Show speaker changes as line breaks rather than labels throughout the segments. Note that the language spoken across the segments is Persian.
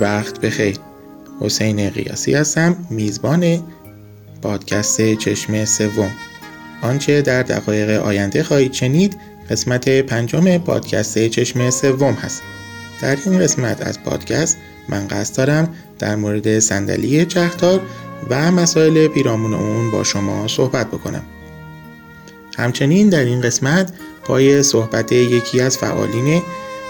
وقت بخیر. حسین قیاسی هستم میزبان پادکست چشم سوم. آنچه در دقایق آینده خواهید شنید قسمت پنجم پادکست چشم سوم هست. در این قسمت از پادکست من قصد دارم در مورد صندلی چرخدار و مسائل پیرامون اون با شما صحبت بکنم. همچنین در این قسمت پای صحبت یکی از فعالین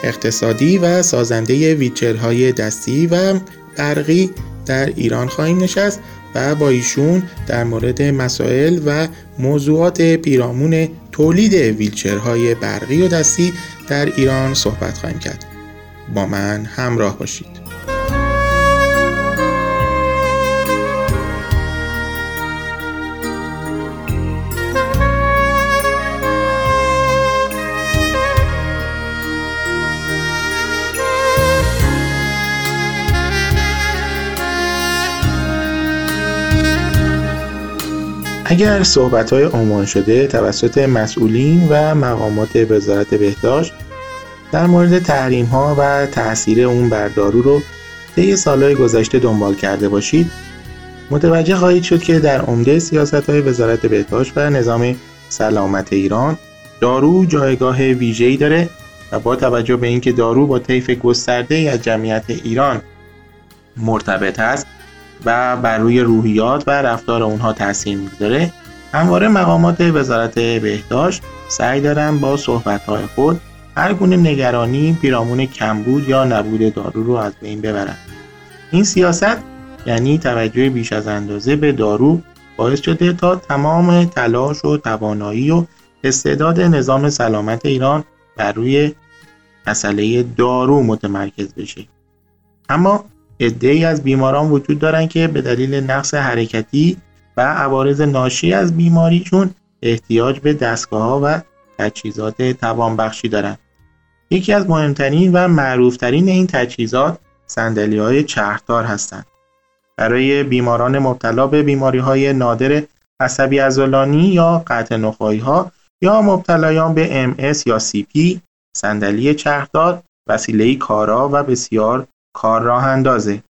اقتصادی و سازنده ویچرهای دستی و برقی در ایران خواهیم نشست و با ایشون در مورد مسائل و موضوعات پیرامون تولید ویلچرهای برقی و دستی در ایران صحبت خواهیم کرد. با من همراه باشید. اگر صحبت های عنوان شده توسط مسئولین و مقامات وزارت بهداشت در مورد تحریم ها و تاثیر اون بر دارو رو طی سالهای گذشته دنبال کرده باشید متوجه خواهید شد که در عمده سیاست های وزارت بهداشت و نظام سلامت ایران دارو جایگاه ویژه‌ای داره و با توجه به اینکه دارو با طیف گسترده از جمعیت ایران مرتبط است و بر روی روحیات و رفتار اونها تاثیر می‌گذاره. همواره مقامات وزارت بهداشت سعی دارن با صحبتهای خود هر گونه نگرانی پیرامون کمبود یا نبود دارو رو از بین ببرند این سیاست یعنی توجه بیش از اندازه به دارو باعث شده تا تمام تلاش و توانایی و استعداد نظام سلامت ایران بر روی مسئله دارو متمرکز بشه. اما ای از بیماران وجود دارند که به دلیل نقص حرکتی و عوارض ناشی از بیماریشون احتیاج به دستگاه و تجهیزات توانبخشی دارند. یکی از مهمترین و معروفترین این تجهیزات سندلی های چرخدار هستند. برای بیماران مبتلا به بیماری های نادر عصبی ازولانی یا قطع نخایی ها یا مبتلایان به ام یا پی صندلی چرخدار وسیله کارا و بسیار کار راه اندازه.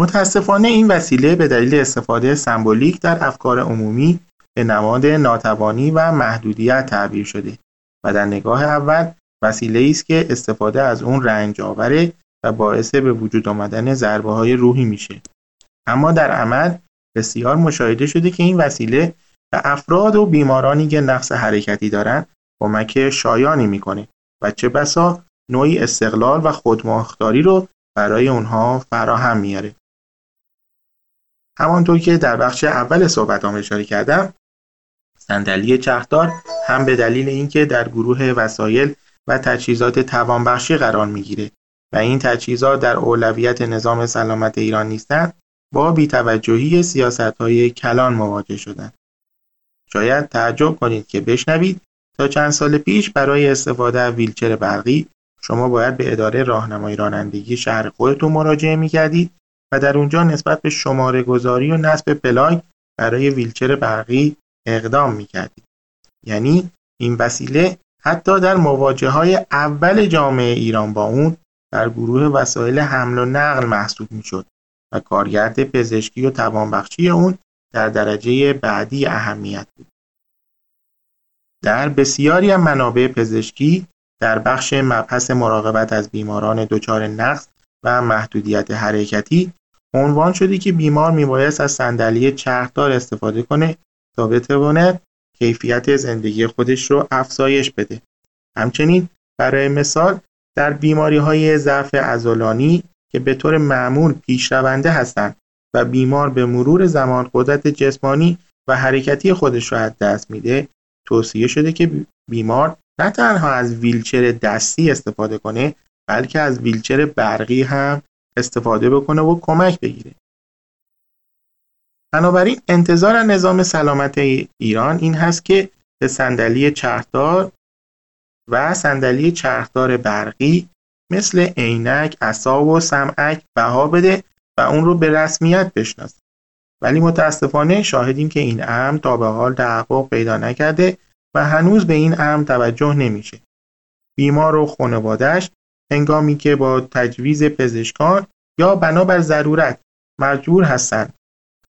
متاسفانه این وسیله به دلیل استفاده سمبولیک در افکار عمومی به نماد ناتوانی و محدودیت تعبیر شده و در نگاه اول وسیله است که استفاده از اون رنج آوره و باعث به وجود آمدن ضربه های روحی میشه. اما در عمل بسیار مشاهده شده که این وسیله به افراد و بیمارانی که نقص حرکتی دارند کمک شایانی می‌کنه و چه بسا نوعی استقلال و خودمختاری رو برای اونها فراهم میاره. همانطور که در بخش اول صحبتام اشاره کردم صندلی چرخدار هم به دلیل اینکه در گروه وسایل و تجهیزات توانبخشی قرار می‌گیره و این تجهیزات در اولویت نظام سلامت ایران نیستند با بیتوجهی سیاست های کلان مواجه شدند. شاید تعجب کنید که بشنوید تا چند سال پیش برای استفاده ویلچر برقی شما باید به اداره راهنمایی رانندگی شهر خودتون مراجعه می‌کردید و در اونجا نسبت به شماره گذاری و نصب پلاک برای ویلچر برقی اقدام می‌کردید. یعنی این وسیله حتی در مواجه های اول جامعه ایران با اون در گروه وسایل حمل و نقل محسوب می‌شد و کارگرد پزشکی و توانبخشی اون در درجه بعدی اهمیت بود. در بسیاری از منابع پزشکی در بخش مبحث مراقبت از بیماران دچار نقص و محدودیت حرکتی عنوان شده که بیمار میبایست از صندلی چرخدار استفاده کنه تا بتواند کیفیت زندگی خودش رو افزایش بده. همچنین برای مثال در بیماری های ضعف عضلانی که به طور معمول پیشرونده هستند و بیمار به مرور زمان قدرت جسمانی و حرکتی خودش را از دست میده توصیه شده که بیمار نه تنها از ویلچر دستی استفاده کنه بلکه از ویلچر برقی هم استفاده بکنه و کمک بگیره. بنابراین انتظار نظام سلامت ایران این هست که به صندلی چرخدار و صندلی چرخدار برقی مثل عینک، عصا و سمعک بها بده و اون رو به رسمیت بشناسه. ولی متاسفانه شاهدیم که این امر تا به حال تحقق پیدا نکرده و هنوز به این امر توجه نمیشه. بیمار و خانوادهش هنگامی که با تجویز پزشکان یا بنابر ضرورت مجبور هستند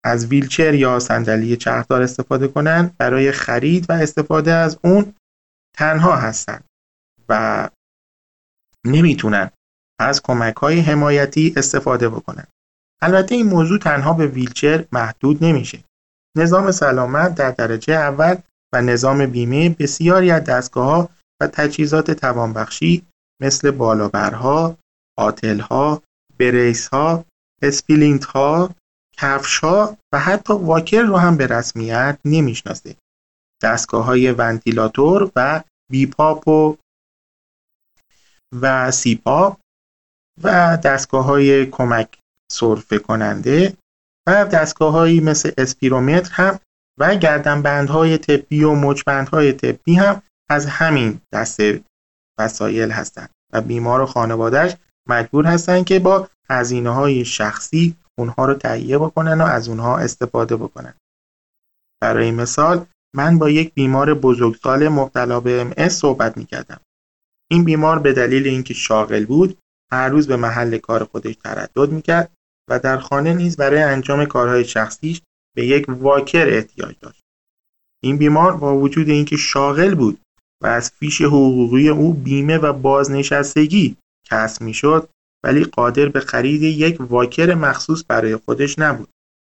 از ویلچر یا صندلی چرخدار استفاده کنند برای خرید و استفاده از اون تنها هستند و نمی‌تونن از کمک های حمایتی استفاده بکنن البته این موضوع تنها به ویلچر محدود نمیشه نظام سلامت در درجه اول و نظام بیمه بسیاری از دستگاه و تجهیزات توانبخشی مثل بالابرها، آتلها، brace ها، splint ها، کفشها و حتی واکر رو هم به رسمیت نمی‌شناسه. دستگاه های ونتیلاتور و BiPAP و و CPAP و دستگاه های کمک سرفه کننده و هایی مثل اسپیرومتر هم و گردنبندهای طبی و مچبندهای طبی هم از همین دسته وسایل هستند و بیمار و خانوادهش مجبور هستند که با هزینه های شخصی اونها رو تهیه بکنن و از اونها استفاده بکنن برای مثال من با یک بیمار بزرگسال مبتلا به ام صحبت می کردم. این بیمار به دلیل اینکه شاغل بود هر روز به محل کار خودش تردد می‌کرد و در خانه نیز برای انجام کارهای شخصیش به یک واکر احتیاج داشت. این بیمار با وجود اینکه شاغل بود و از فیش حقوقی او بیمه و بازنشستگی کسب می‌شد ولی قادر به خرید یک واکر مخصوص برای خودش نبود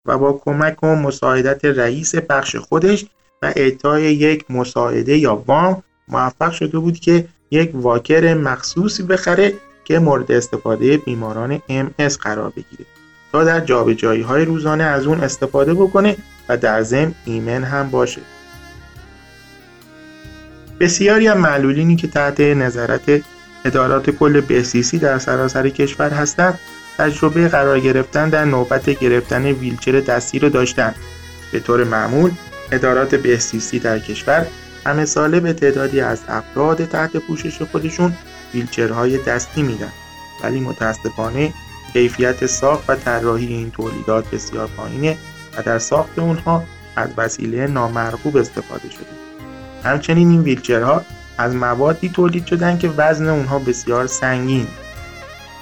و با کمک و مساعدت رئیس بخش خودش و اعطای یک مساعده یا وام موفق شده بود که یک واکر مخصوصی بخره که مورد استفاده بیماران MS قرار بگیره تا در جابجایی های روزانه از اون استفاده بکنه و در ضمن ایمن هم باشه. بسیاری از معلولینی که تحت نظارت ادارات کل بهسیسی در سراسر کشور هستند تجربه قرار گرفتن در نوبت گرفتن ویلچر دستی رو داشتند به طور معمول ادارات بهسیسی در کشور همه ساله به تعدادی از افراد تحت پوشش خودشون ویلچرهای دستی میدن. ولی متاسفانه کیفیت ساخت و طراحی این تولیدات بسیار پایینه و در ساخت اونها از وسیله نامرغوب استفاده شده. همچنین این ویلچرها از موادی تولید شدن که وزن اونها بسیار سنگین.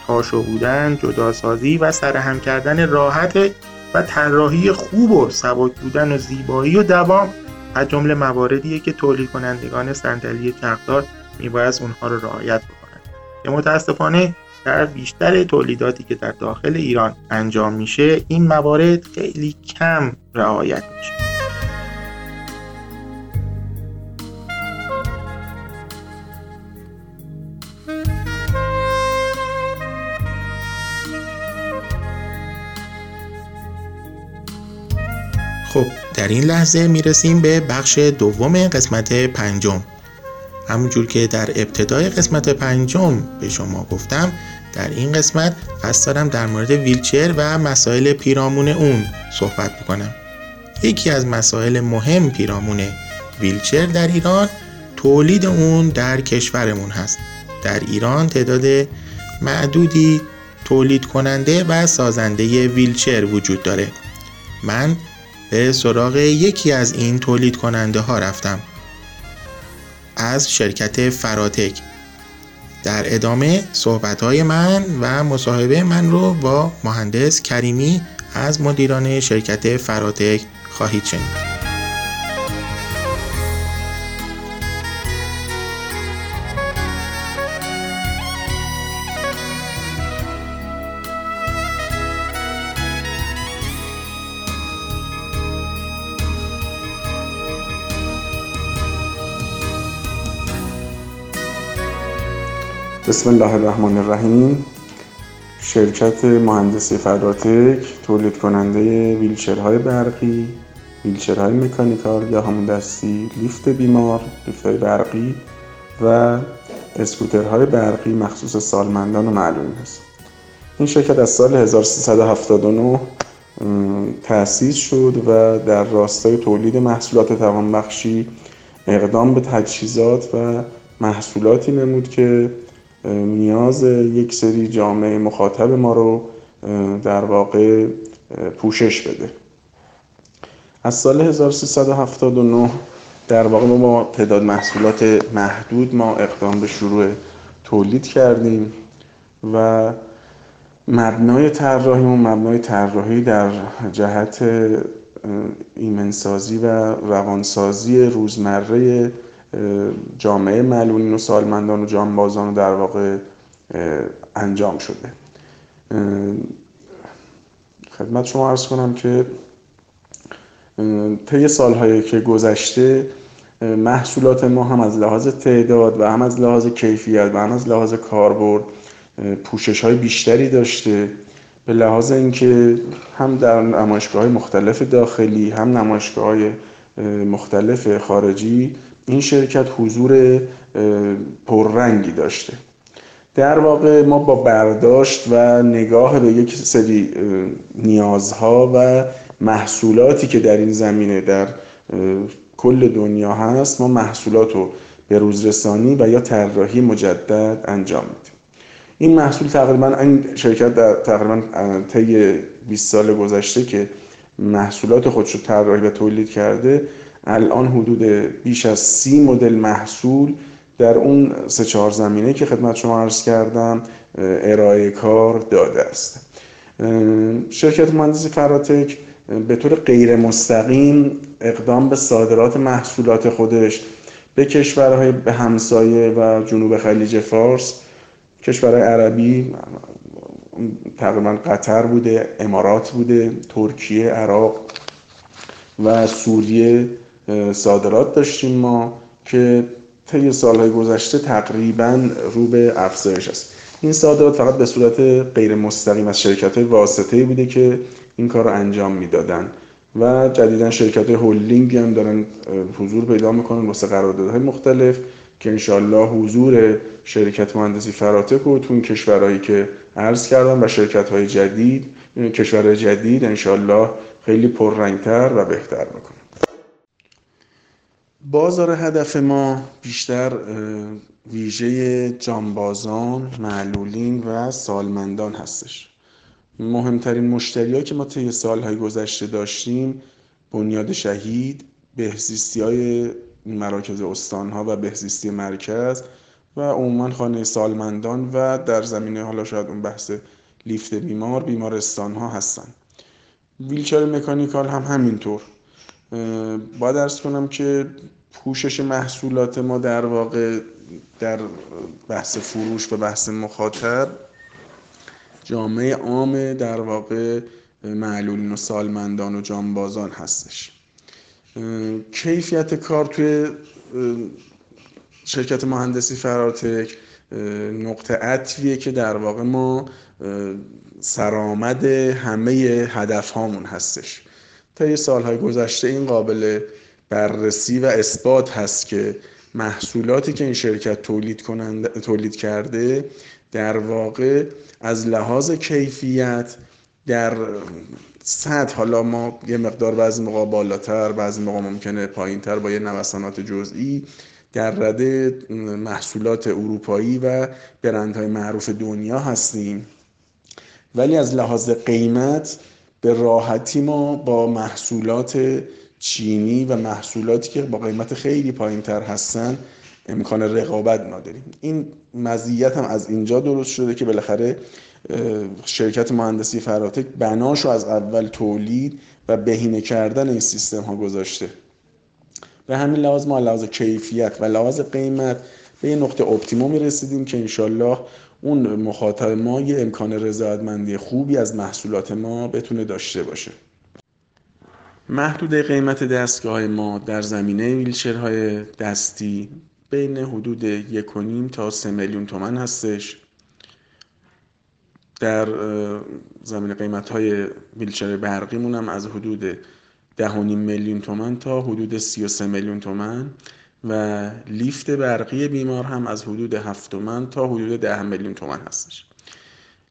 تاشو بودن، جداسازی و سرهم کردن راحت و طراحی خوب و سبک بودن و زیبایی و دوام از جمله مواردیه که تولید کنندگان صندلی چرخدار میباید اونها رو رعایت بکنن که متاسفانه در بیشتر تولیداتی که در داخل ایران انجام میشه این موارد خیلی کم رعایت میشه. خب در این لحظه می‌رسیم به بخش دوم قسمت پنجم. همونجور که در ابتدای قسمت پنجم به شما گفتم در این قسمت قصد دارم در مورد ویلچر و مسائل پیرامون اون صحبت بکنم. یکی از مسائل مهم پیرامون ویلچر در ایران تولید اون در کشورمون هست. در ایران تعداد معدودی تولید کننده و سازنده ویلچر وجود داره. من به سراغ یکی از این تولید کننده ها رفتم. از شرکت فراتک. در ادامه صحبت من و مصاحبه من رو با مهندس کریمی از مدیران شرکت فراتک خواهید شنید.
بسم الله الرحمن الرحیم. شرکت مهندسی فراتک تولید کننده ویلچرهای برقی ویلچرهای مکانیکال یا همون دستی لیفت بیمار لیفت برقی و اسکوترهای برقی مخصوص سالمندان و معلوم است این شرکت از سال 1379 تأسیس شد و در راستای تولید محصولات توانبخشی اقدام به تجهیزات و محصولاتی نمود که نیاز یک سری جامعه مخاطب ما رو در واقع پوشش بده. از سال 1379 در واقع ما تعداد محصولات محدود ما اقدام به شروع تولید کردیم و مبنای طراحیمون مبنای طراحی در جهت ایمنسازی و روانسازی روزمره جامعه معلولین و سالمندان و جانبازان در واقع انجام شده. خدمت شما ارز کنم که طی سالهایی که گذشته محصولات ما هم از لحاظ تعداد و هم از لحاظ کیفیت و هم از لحاظ کاربرد پوشش های بیشتری داشته. به لحاظ اینکه هم در نمایشگاه های مختلف داخلی هم نمایشگاه های مختلف خارجی این شرکت حضور پررنگی داشته. در واقع ما با برداشت و نگاه به یک سری نیازها و محصولاتی که در این زمینه در کل دنیا هست ما محصولات رو به روزرسانی و یا طراحی مجدد انجام میدیم. این محصول تقریبا این شرکت در تقریبا طی 20 سال گذشته که محصولات خودش رو طراحی و تولید کرده الان حدود بیش از سی مدل محصول در اون سه چهار زمینه که خدمت شما عرض کردم ارائه کار داده است. شرکت مهندسی فراتک به طور غیر مستقیم اقدام به صادرات محصولات خودش به کشورهای به همسایه و جنوب خلیج فارس کشورهای عربی تقریبا قطر بوده امارات بوده ترکیه عراق و سوریه صادرات داشتیم ما که طی سالهای گذشته تقریبا رو به افزایش است. این صادرات فقط به صورت غیر مستقیم از شرکت های واسطه بوده که این کار رو انجام می‌دادن و جدیدا شرکت هولینگ هم دارن حضور پیدا می‌کنن واسه قراردادهای مختلف که انشالله حضور شرکت مهندسی فراتک و تو کشورهایی که عرض کردم و شرکت های جدید کشورهای جدید انشالله خیلی پررنگتر و بهتر می‌کنه بازار هدف ما بیشتر ویژه جانبازان، معلولین و سالمندان هستش. مهمترین مشتری که ما طی سالهای گذشته داشتیم بنیاد شهید بهزیستی های مراکز استانها و بهزیستی مرکز و عموما خانه سالمندان و در زمینه حالا شاید اون بحث لیفت بیمار بیمارستان ها هستن. ویلچر مکانیکال هم همینطور. باید ارز کنم که پوشش محصولات ما در واقع در بحث فروش و بحث مخاطب جامعه عام در واقع معلولین و سالمندان و جانبازان هستش. کیفیت کار توی شرکت مهندسی فراتک نقطه عطفیه که در واقع ما سرآمد همه هدف هامون هستش طی سالهای گذشته این قابل بررسی و اثبات هست که محصولاتی که این شرکت تولید, تولید کرده در واقع از لحاظ کیفیت در سطح حالا ما یه مقدار بعضی موقع بالاتر بعضی موقع ممکنه پایینتر با یه نوسانات جزئی در رده محصولات اروپایی و برندهای معروف دنیا هستیم. ولی از لحاظ قیمت به راحتی ما با محصولات چینی و محصولاتی که با قیمت خیلی پایین تر هستن امکان رقابت نداریم این مزیت هم از اینجا درست شده که بالاخره شرکت مهندسی فراتک بناشو از اول تولید و بهینه کردن این سیستم ها گذاشته. به همین لحاظ ما لحاظ کیفیت و لحاظ قیمت به یه نقطه اپتیمومی رسیدیم که انشالله اون مخاطب ما یه امکان رضایتمندی خوبی از محصولات ما بتونه داشته باشه. محدود قیمت دستگاه ما در زمینه ویلچرهای دستی بین حدود یک و نیم تا سه میلیون تومن هستش. در زمین قیمت های ویلچر برقیمون هم از حدود ده میلیون تومن تا حدود سی و سه میلیون تومن و لیفت برقی بیمار هم از حدود هفت تومن تا حدود ده میلیون تومن هستش.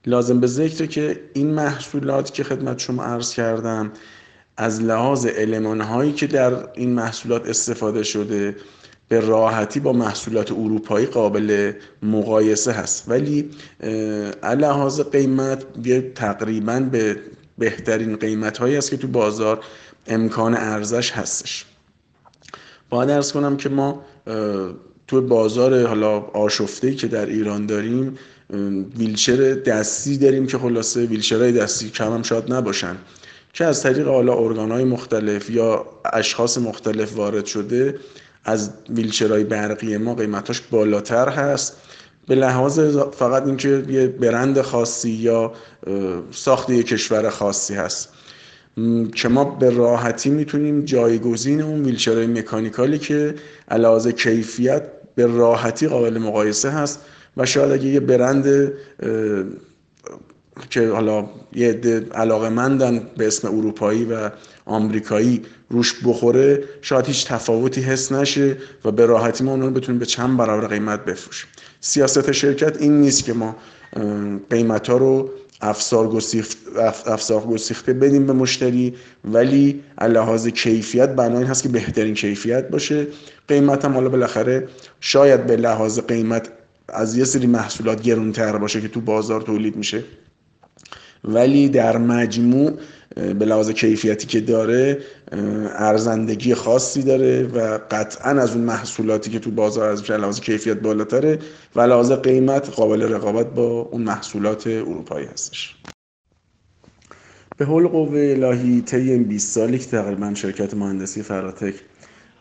لازم به ذکر که این محصولات که خدمت شما عرض کردم از لحاظ علمان هایی که در این محصولات استفاده شده به راحتی با محصولات اروپایی قابل مقایسه هست. ولی لحاظ قیمت تقریبا به بهترین قیمت هایی است که تو بازار امکان ارزش هستش. باید ارز کنم که ما تو بازار حالا آشفته که در ایران داریم ویلچر دستی داریم که خلاصه ویلچرهای دستی کم هم شاید نباشن. که از طریق حالا ارگانهای مختلف یا اشخاص مختلف وارد شده از ویلچرهای برقی ما قیمتاش بالاتر هست. به لحاظ فقط اینکه یه برند خاصی یا ساخت یه کشور خاصی هست. که ما به راحتی می‌تونیم جایگزین اون ویلچرهای مکانیکالی که علاوه کیفیت به راحتی قابل مقایسه هست و شاید اگه یه برند که حالا یه عده علاقه مندن به اسم اروپایی و آمریکایی روش بخوره شاید هیچ تفاوتی حس نشه و به راحتی ما اون رو بتونیم به چند برابر قیمت بفروشیم. سیاست شرکت این نیست که ما قیمت ها رو افسار, گسیخت، گسیخته بدیم به مشتری ولی لحاظ کیفیت بنا هست که بهترین کیفیت باشه. قیمت هم حالا بالاخره شاید به لحاظ قیمت از یه سری محصولات گرونتر باشه که تو بازار تولید میشه. ولی در مجموع به لحاظ کیفیتی که داره ارزندگی خاصی داره و قطعا از اون محصولاتی که تو بازار از لحاظ کیفیت بالاتره و لحاظ قیمت قابل رقابت با اون محصولات اروپایی هستش. به حول قوه الهی طی این 20 سالی که تقریبا شرکت مهندسی فراتک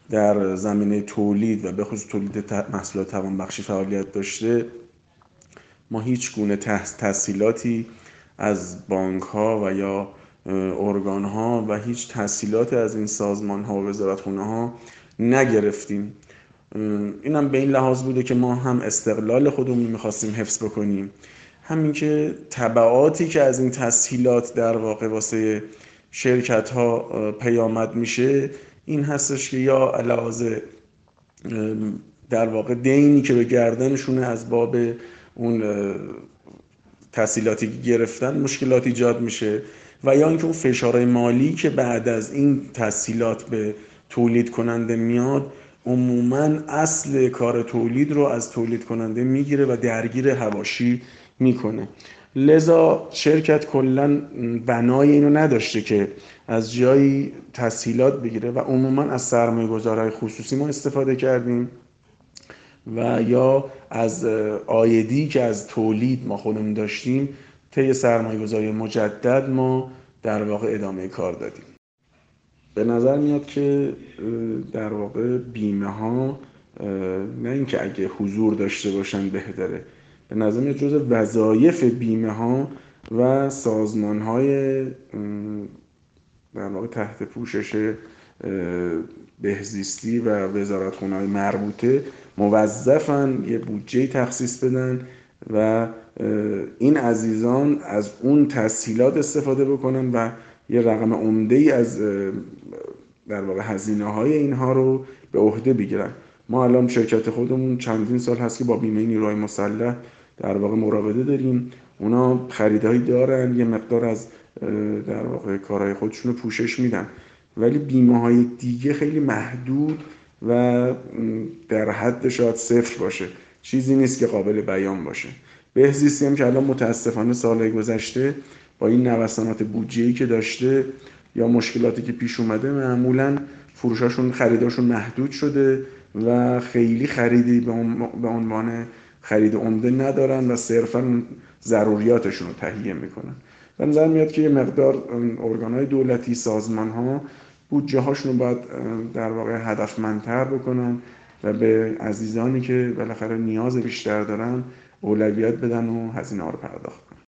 در زمینه تولید و به خصوص تولید محصولات توانبخشی فعالیت داشته ما هیچ گونه تحصیلاتی از بانک ها و یا ارگان ها و هیچ تحصیلات از این سازمان ها و وزارت خونه ها نگرفتیم. این هم به این لحاظ بوده که ما هم استقلال خودمون می‌خواستیم حفظ بکنیم. همین که طبعاتی که از این تسهیلات در واقع واسه شرکت ها پیامد میشه این هستش که یا علاوه در واقع دینی که به گردنشونه از باب اون تحصیلاتی که گرفتن مشکلات ایجاد میشه و یا اینکه اون فشارهای مالی که بعد از این تحصیلات به تولید کننده میاد عموما اصل کار تولید رو از تولید کننده می‌گیره و درگیر هواشی می‌کنه. لذا شرکت کلا بنای اینو نداشته که از جایی تسهیلات بگیره و عموما از سرمایه گذارهای خصوصی ما استفاده کردیم. و یا از آیدی که از تولید ما خودمون داشتیم طی سرمایه گذاری مجدد ما در واقع ادامه کار دادیم. به نظر میاد که در واقع بیمه ها نه اینکه اگه حضور داشته باشن بهتره. به نظر میاد جز وظایف بیمه ها و سازمان های در واقع تحت پوشش بهزیستی و وزارت های مربوطه موظفن یه بودجه تخصیص بدن و این عزیزان از اون تسهیلات استفاده بکنن و یه رقم عمده ای از در واقع هزینه های اینها رو به عهده بگیرن. ما الان شرکت خودمون چندین سال هست که با بیمه نیروهای مسلح در واقع مراوده داریم. اونا خریدهایی دارن یه مقدار از در واقع کارهای خودشون رو پوشش میدن. ولی بیمه های دیگه خیلی محدود و در حد شاید صفر باشه. چیزی نیست که قابل بیان باشه. بهزیستی هم که الان متاسفانه سال گذشته با این نوسانات بودجه که داشته یا مشکلاتی که پیش اومده معمولا فروشاشون خریداشون محدود شده و خیلی خریدی به عنوان خرید عمده ندارن و صرفا ضروریاتشون رو تهیه می‌کنن. به نظر میاد که یه مقدار ارگانهای دولتی سازمان ها بودجه هاشون رو باید در واقع هدفمندتر بکنن و به عزیزانی که بالاخره نیاز بیشتر دارن اولویت بدن و هزینه ها رو پرداخت کنن.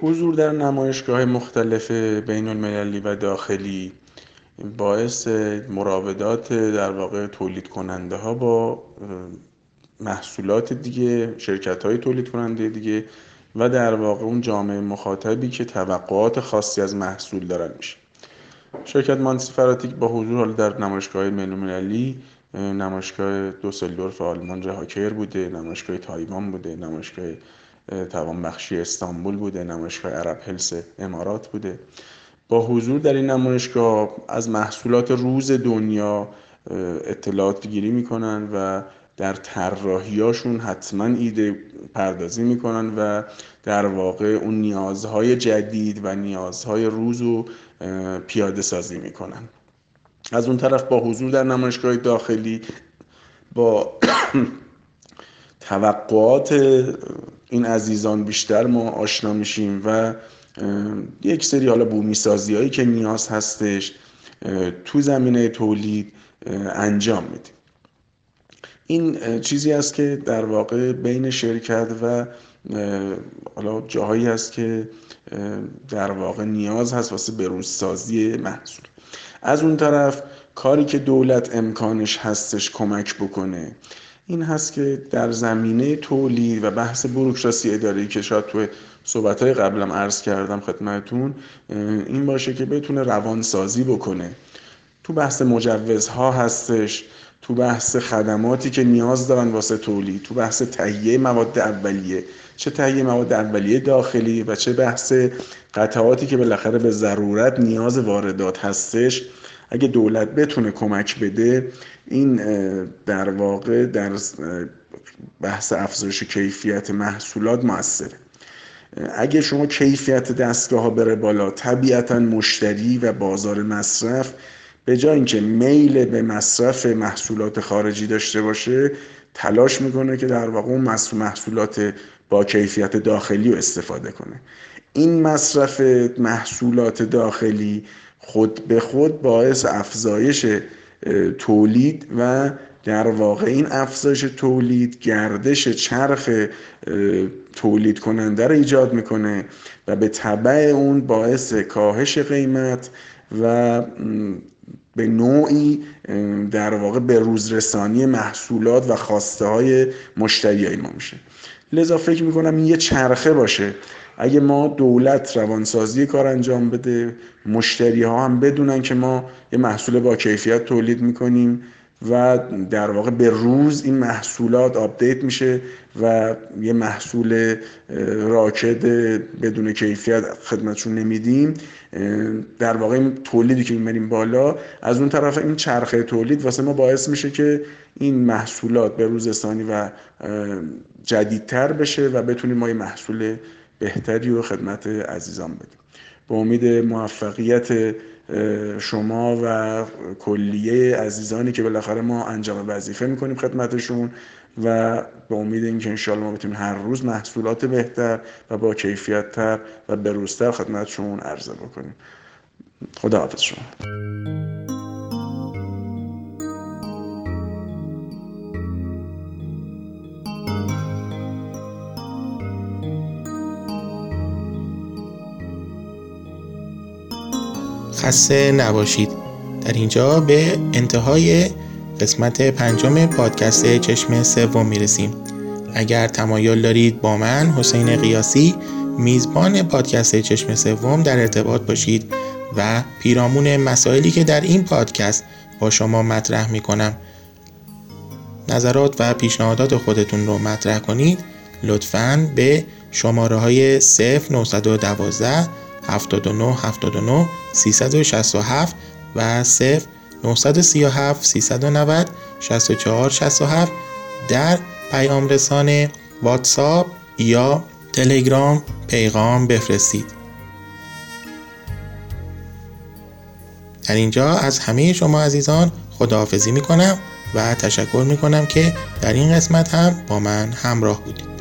حضور در نمایشگاه مختلف بین المللی و داخلی باعث مراودات در واقع تولید کننده ها با محصولات دیگه شرکت های تولید کننده دیگه و در واقع اون جامعه مخاطبی که توقعات خاصی از محصول دارن میشه. شرکت مانسی فراتیک با حضور حال در نمایشگاه ملی نمایشگاه دوسلدورف آلمان جهاکر بوده نمایشگاه تایوان بوده نمایشگاه توانبخشی استانبول بوده نمایشگاه عرب هلس امارات بوده. با حضور در این نمایشگاه از محصولات روز دنیا اطلاعات گیری می‌کنن و در طراحیاشون حتما ایده پردازی می‌کنن و در واقع اون نیازهای جدید و نیازهای روز رو پیاده سازی می‌کنن. از اون طرف با حضور در نمایشگاه داخلی با توقعات این عزیزان بیشتر ما آشنا میشیم و یک سری حالا بومی سازی هایی که نیاز هستش تو زمینه تولید انجام میدیم. این چیزی است که در واقع بین شرکت و حالا جاهایی هست که در واقع نیاز هست واسه بروزسازی محصول. از اون طرف کاری که دولت امکانش هستش کمک بکنه این هست که در زمینه تولید و بحث بروکراسی اداری که شاید تو صحبت های قبلم عرض کردم خدمتون این باشه که بتونه روانسازی بکنه. تو بحث مجوزها هستش تو بحث خدماتی که نیاز دارن واسه تولید تو بحث تهیه مواد اولیه. چه تهیه مواد اولیه داخلی و چه بحث قطعاتی که بالاخره به ضرورت نیاز واردات هستش. اگه دولت بتونه کمک بده این در واقع در بحث افزایش کیفیت محصولات موثره. اگه شما کیفیت دستگاه ها بره بالا طبیعتا مشتری و بازار مصرف به جای اینکه میل به مصرف محصولات خارجی داشته باشه تلاش می‌کنه که در واقع اون محصولات با کیفیت داخلی رو استفاده کنه. این مصرف محصولات داخلی خود به خود باعث افزایش تولید و در واقع این افزایش تولید گردش چرخ تولید کننده رو ایجاد می‌کنه و به طبع اون باعث کاهش قیمت و به نوعی در واقع به روزرسانی محصولات و خواسته های مشتری ما میشه. لذا فکر می‌کنم این یه چرخه باشه. اگه ما دولت روانسازی کار انجام بده مشتری ها هم بدونن که ما یه محصول با کیفیت تولید می‌کنیم. و در واقع به روز این محصولات آپدیت میشه و یه محصول راکد بدون کیفیت خدمتشون نمیدیم. در واقع این تولیدی که می‌بریم بالا از اون طرف این چرخه تولید واسه ما باعث میشه که این محصولات به روز و جدیدتر بشه و بتونیم ما یه محصول بهتری و خدمت عزیزان بدیم. با امید موفقیت شما و کلیه عزیزانی که بالاخره ما انجام وظیفه می‌کنیم خدمتشون و با امید اینکه انشالله ما بتونیم هر روز محصولات بهتر و با کیفیت تر و بروزتر خدمتشون عرضه بکنیم. خدا حافظ شما.
خسته نباشید. در اینجا به انتهای قسمت پنجم پادکست چشم سوم می‌رسیم. اگر تمایل دارید با من حسین قیاسی میزبان پادکست چشم سوم در ارتباط باشید و پیرامون مسائلی که در این پادکست با شما مطرح می کنم نظرات و پیشنهادات خودتون رو مطرح کنید. لطفاً به شماره های 0912 79 79 367 و 0 937 390 64 67 در پیام رسان واتساپ یا تلگرام پیغام بفرستید. در اینجا از همه شما عزیزان خداحافظی می کنم و تشکر می کنم که در این قسمت هم با من همراه بودید.